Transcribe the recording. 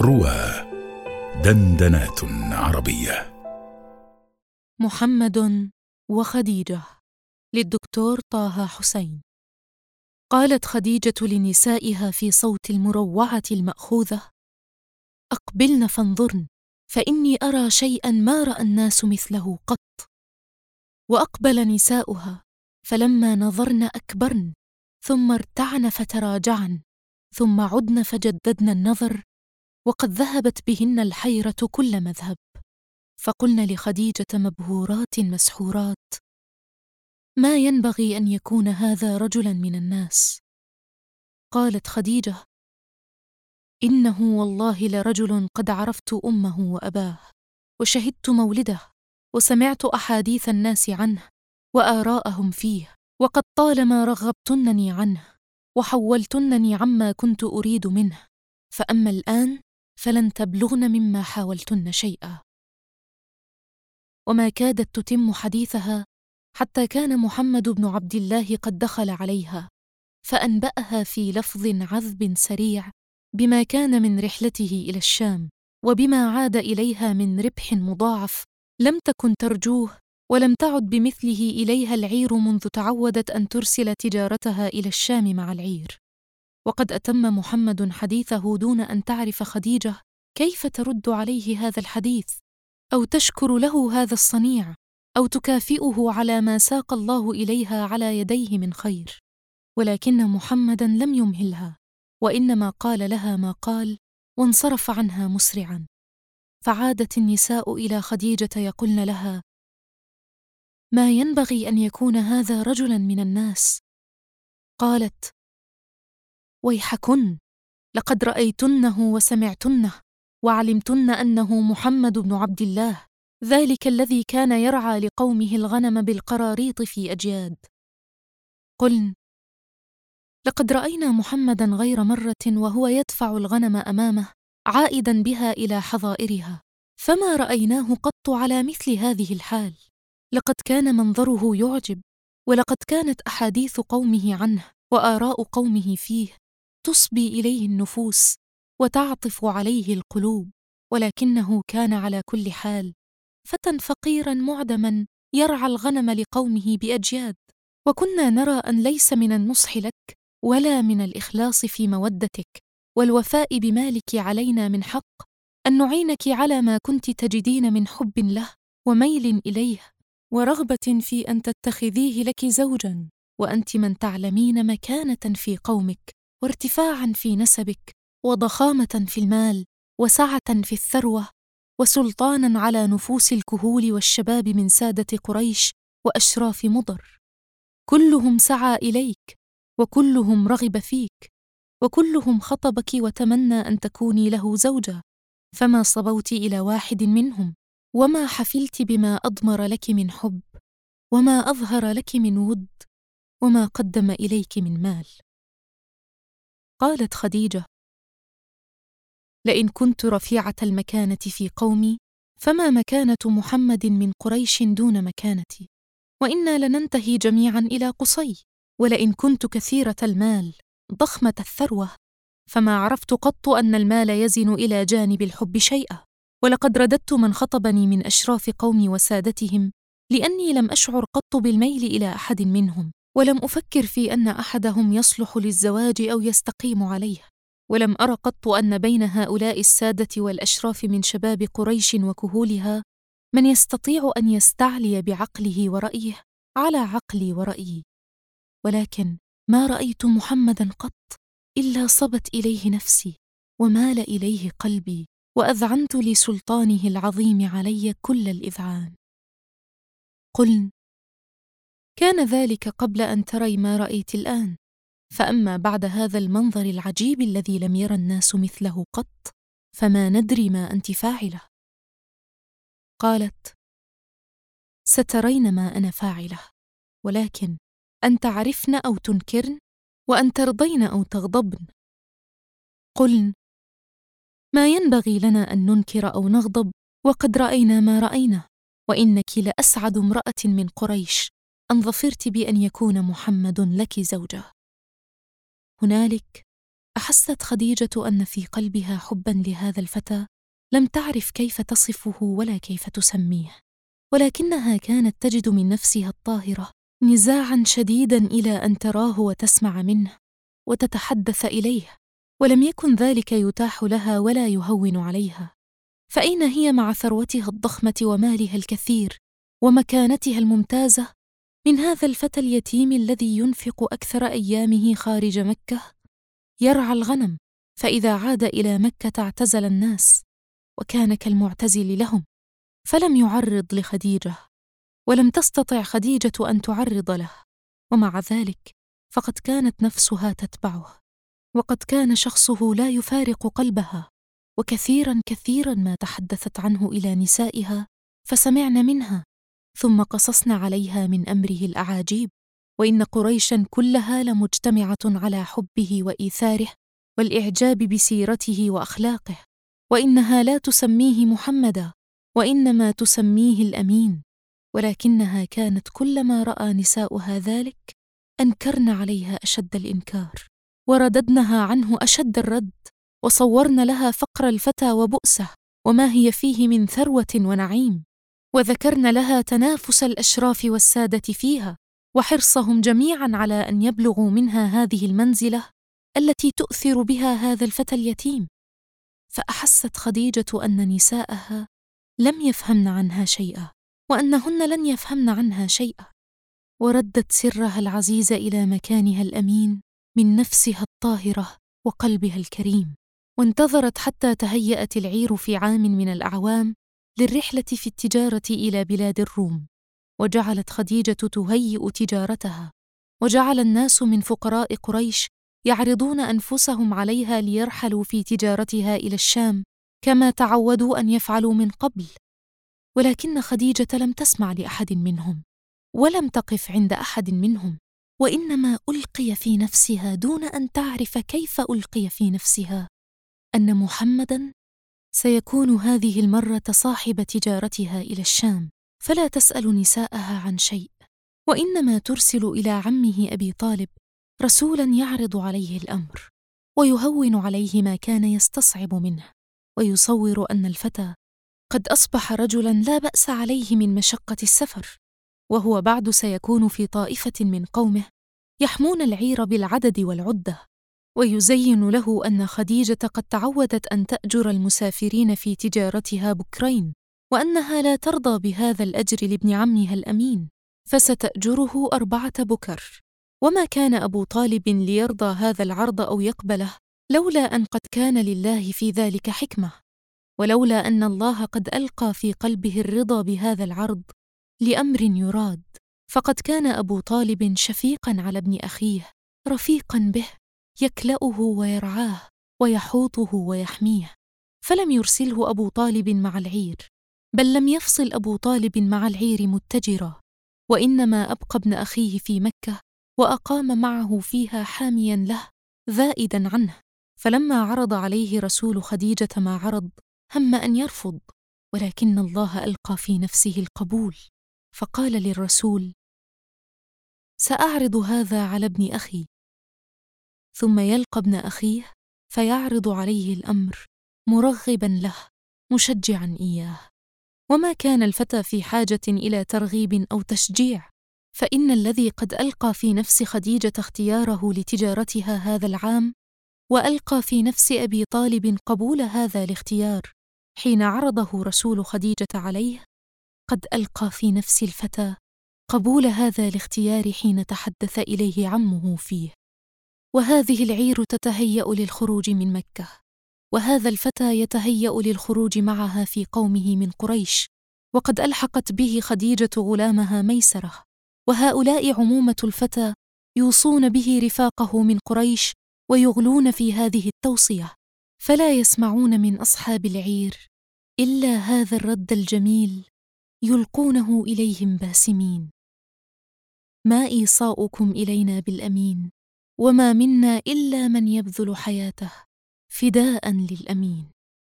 روى دندنات عربية. محمد وخديجة للدكتور طه حسين. قالت خديجة لنسائها في صوت المروعة المأخوذة أقبلن فانظرن فإني أرى شيئا ما رأى الناس مثله قط. وأقبل نساؤها فلما نظرن أكبرن ثم ارتعن فتراجعن ثم عدن فجددن النظر وقد ذهبت بهن الحيرة كل مذهب. فقلن لخديجة مبهورات مسحورات ما ينبغي أن يكون هذا رجلا من الناس. قالت خديجة إنه والله لرجل قد عرفت أمه وأباه وشهدت مولده وسمعت أحاديث الناس عنه وآراءهم فيه وقد طالما رغبتنني عنه وحولتنني عما كنت أريد منه. فأما الآن فلن تبلغن مما حاولتن شيئا. وما كادت تتم حديثها حتى كان محمد بن عبد الله قد دخل عليها فأنبأها في لفظ عذب سريع بما كان من رحلته إلى الشام وبما عاد إليها من ربح مضاعف لم تكن ترجوه ولم تعد بمثله إليها العير منذ تعودت أن ترسل تجارتها إلى الشام مع العير. وقد أتم محمد حديثه دون أن تعرف خديجة كيف ترد عليه هذا الحديث؟ أو تشكر له هذا الصنيع؟ أو تكافئه على ما ساق الله إليها على يديه من خير؟ ولكن محمدا لم يمهلها وإنما قال لها ما قال وانصرف عنها مسرعا. فعادت النساء إلى خديجة يقولن لها ما ينبغي أن يكون هذا رجلا من الناس. قالت ويحكن لقد رأيتنه وسمعتنه وعلمتن أنه محمد بن عبد الله. ذلك الذي كان يرعى لقومه الغنم بالقراريط في أجياد. قلن لقد رأينا محمدا غير مرة وهو يدفع الغنم أمامه عائدا بها إلى حظائرها. فما رأيناه قط على مثل هذه الحال؟ لقد كان منظره يعجب ولقد كانت أحاديث قومه عنه وآراء قومه فيه. تصبي إليه النفوس وتعطف عليه القلوب ولكنه كان على كل حال. فتى فقيرا معدما يرعى الغنم لقومه بأجياد. وكنا نرى أن ليس من النصح لك ولا من الإخلاص في مودتك والوفاء بمالك علينا من حق أن نعينك على ما كنت تجدين من حب له وميل إليه ورغبة في أن تتخذيه لك زوجا وأنت من تعلمين مكانة في قومك. وارتفاعا في نسبك وضخامة في المال وسعة في الثروة وسلطانا على نفوس الكهول والشباب من سادة قريش وأشراف مضر. كلهم سعى إليك وكلهم رغب فيك وكلهم خطبك وتمنى أن تكوني له زوجة. فما صبوت إلى واحد منهم وما حفلت بما أضمر لك من حب وما أظهر لك من ود وما قدم إليك من مال. قالت خديجة. لئن كنت رفيعة المكانة في قومي فما مكانة محمد من قريش دون مكانتي؟ وإنا لننتهي جميعا إلى قصي ولئن كنت كثيرة المال ضخمة الثروة فما عرفت قط أن المال يزن إلى جانب الحب شيئا. ولقد رددت من خطبني من أشراف قومي وسادتهم لأني لم أشعر قط بالميل إلى أحد منهم. ولم أفكر في أن أحدهم يصلح للزواج أو يستقيم عليه. ولم أر قط أن بين هؤلاء السادة والأشراف من شباب قريش وكهولها من يستطيع أن يستعلي بعقله ورأيه على عقلي ورأيي. ولكن ما رأيت محمدا قط إلا صبت إليه نفسي ومال إليه قلبي وأذعنت لسلطانه العظيم علي كل الإذعان. قلن كان ذلك قبل أن تري ما رأيت الآن. فأما بعد هذا المنظر العجيب الذي لم ير الناس مثله قط فما ندري ما أنت فاعلة. قالت سترين ما أنا فاعلة ولكن ان تعرفن أو تنكرن؟ وأن ترضين أو تغضبن؟ قلن ما ينبغي لنا أن ننكر أو نغضب وقد رأينا ما رأينا وإنك لأسعد امرأة من قريش. أن ظفرت بأن يكون محمد لك زوجة. هنالك أحست خديجة أن في قلبها حبا لهذا الفتى لم تعرف كيف تصفه ولا كيف تسميه. ولكنها كانت تجد من نفسها الطاهرة نزاعا شديدا إلى أن تراه وتسمع منه وتتحدث إليه ولم يكن ذلك يتاح لها ولا يهون عليها. فأين هي مع ثروتها الضخمة ومالها الكثير ومكانتها الممتازة؟ من هذا الفتى اليتيم الذي ينفق أكثر أيامه خارج مكة؟ يرعى الغنم فإذا عاد إلى مكة اعتزل الناس وكان كالمعتزل لهم فلم يعرض لخديجة ولم تستطع خديجة أن تعرض له ومع ذلك فقد كانت نفسها تتبعه وقد كان شخصه لا يفارق قلبها وكثيرا كثيرا ما تحدثت عنه إلى نسائها فسمعن منها ثم قصصن عليها من أمره الأعاجيب وإن قريشا كلها لمجتمعة على حبه وإيثاره والإعجاب بسيرته وأخلاقه وإنها لا تسميه محمدا وإنما تسميه الأمين ولكنها كانت كلما رأى نساؤها ذلك أنكرن عليها أشد الإنكار ورددنها عنه أشد الرد وصورن لها فقر الفتى وبؤسه وما هي فيه من ثروة ونعيم. وذكرن لها تنافس الأشراف والسادة فيها وحرصهم جميعا على أن يبلغوا منها هذه المنزلة التي تؤثر بها هذا الفتى اليتيم. فأحست خديجة أن نساءها لم يفهمن عنها شيئا وأنهن لن يفهمن عنها شيئا. وردت سرها العزيز إلى مكانها الأمين من نفسها الطاهرة وقلبها الكريم. وانتظرت حتى تهيأت العير في عام من الأعوام للرحلة في التجارة إلى بلاد الروم وجعلت خديجة تهيئ تجارتها وجعل الناس من فقراء قريش يعرضون أنفسهم عليها ليرحلوا في تجارتها إلى الشام كما تعودوا أن يفعلوا من قبل. ولكن خديجة لم تسمع لأحد منهم ولم تقف عند أحد منهم وإنما ألقي في نفسها دون أن تعرف كيف ألقي في نفسها أن محمدا سيكون هذه المرة صاحب تجارتها إلى الشام فلا تسأل نساءها عن شيء. وإنما ترسل إلى عمه أبي طالب رسولا يعرض عليه الأمر ويهون عليه ما كان يستصعب منه. ويصور أن الفتى قد أصبح رجلا لا بأس عليه من مشقة السفر وهو بعد سيكون في طائفة من قومه يحمون العير بالعدد والعدة. ويزين له أن خديجة قد تعودت أن تأجر المسافرين في تجارتها بكرين وأنها لا ترضى بهذا الأجر لابن عمها الأمين فستأجره أربعة بكر. وما كان أبو طالب ليرضى هذا العرض أو يقبله لولا أن قد كان لله في ذلك حكمة. ولولا أن الله قد ألقى في قلبه الرضا بهذا العرض لأمر يراد. فقد كان أبو طالب شفيقا على ابن أخيه رفيقا به. يكلأه ويرعاه ويحوطه ويحميه. فلم يرسله أبو طالب مع العير بل لم يفصل أبو طالب مع العير متجرا. وإنما أبقى ابن أخيه في مكة وأقام معه فيها حاميا له ذائدا عنه. فلما عرض عليه رسول خديجة ما عرض هم أن يرفض ولكن الله ألقى في نفسه القبول. فقال للرسول سأعرض هذا على ابن أخي ثم يلقى ابن أخيه فيعرض عليه الأمر مرغبا له مشجعا إياه. وما كان الفتى في حاجة إلى ترغيب أو تشجيع فإن الذي قد ألقى في نفس خديجة اختياره لتجارتها هذا العام وألقى في نفس أبي طالب قبول هذا الاختيار حين عرضه رسول خديجة عليه قد ألقى في نفس الفتى قبول هذا الاختيار حين تحدث إليه عمه فيه. وهذه العير تتهيأ للخروج من مكة وهذا الفتى يتهيأ للخروج معها في قومه من قريش وقد ألحقت به خديجة غلامها ميسرة وهؤلاء عمومة الفتى يوصون به رفاقه من قريش ويغلون في هذه التوصية فلا يسمعون من أصحاب العير إلا هذا الرد الجميل يلقونه إليهم باسمين ما إيصاؤكم إلينا بالأمين وما منا إلا من يبذل حياته. فداء للأمين.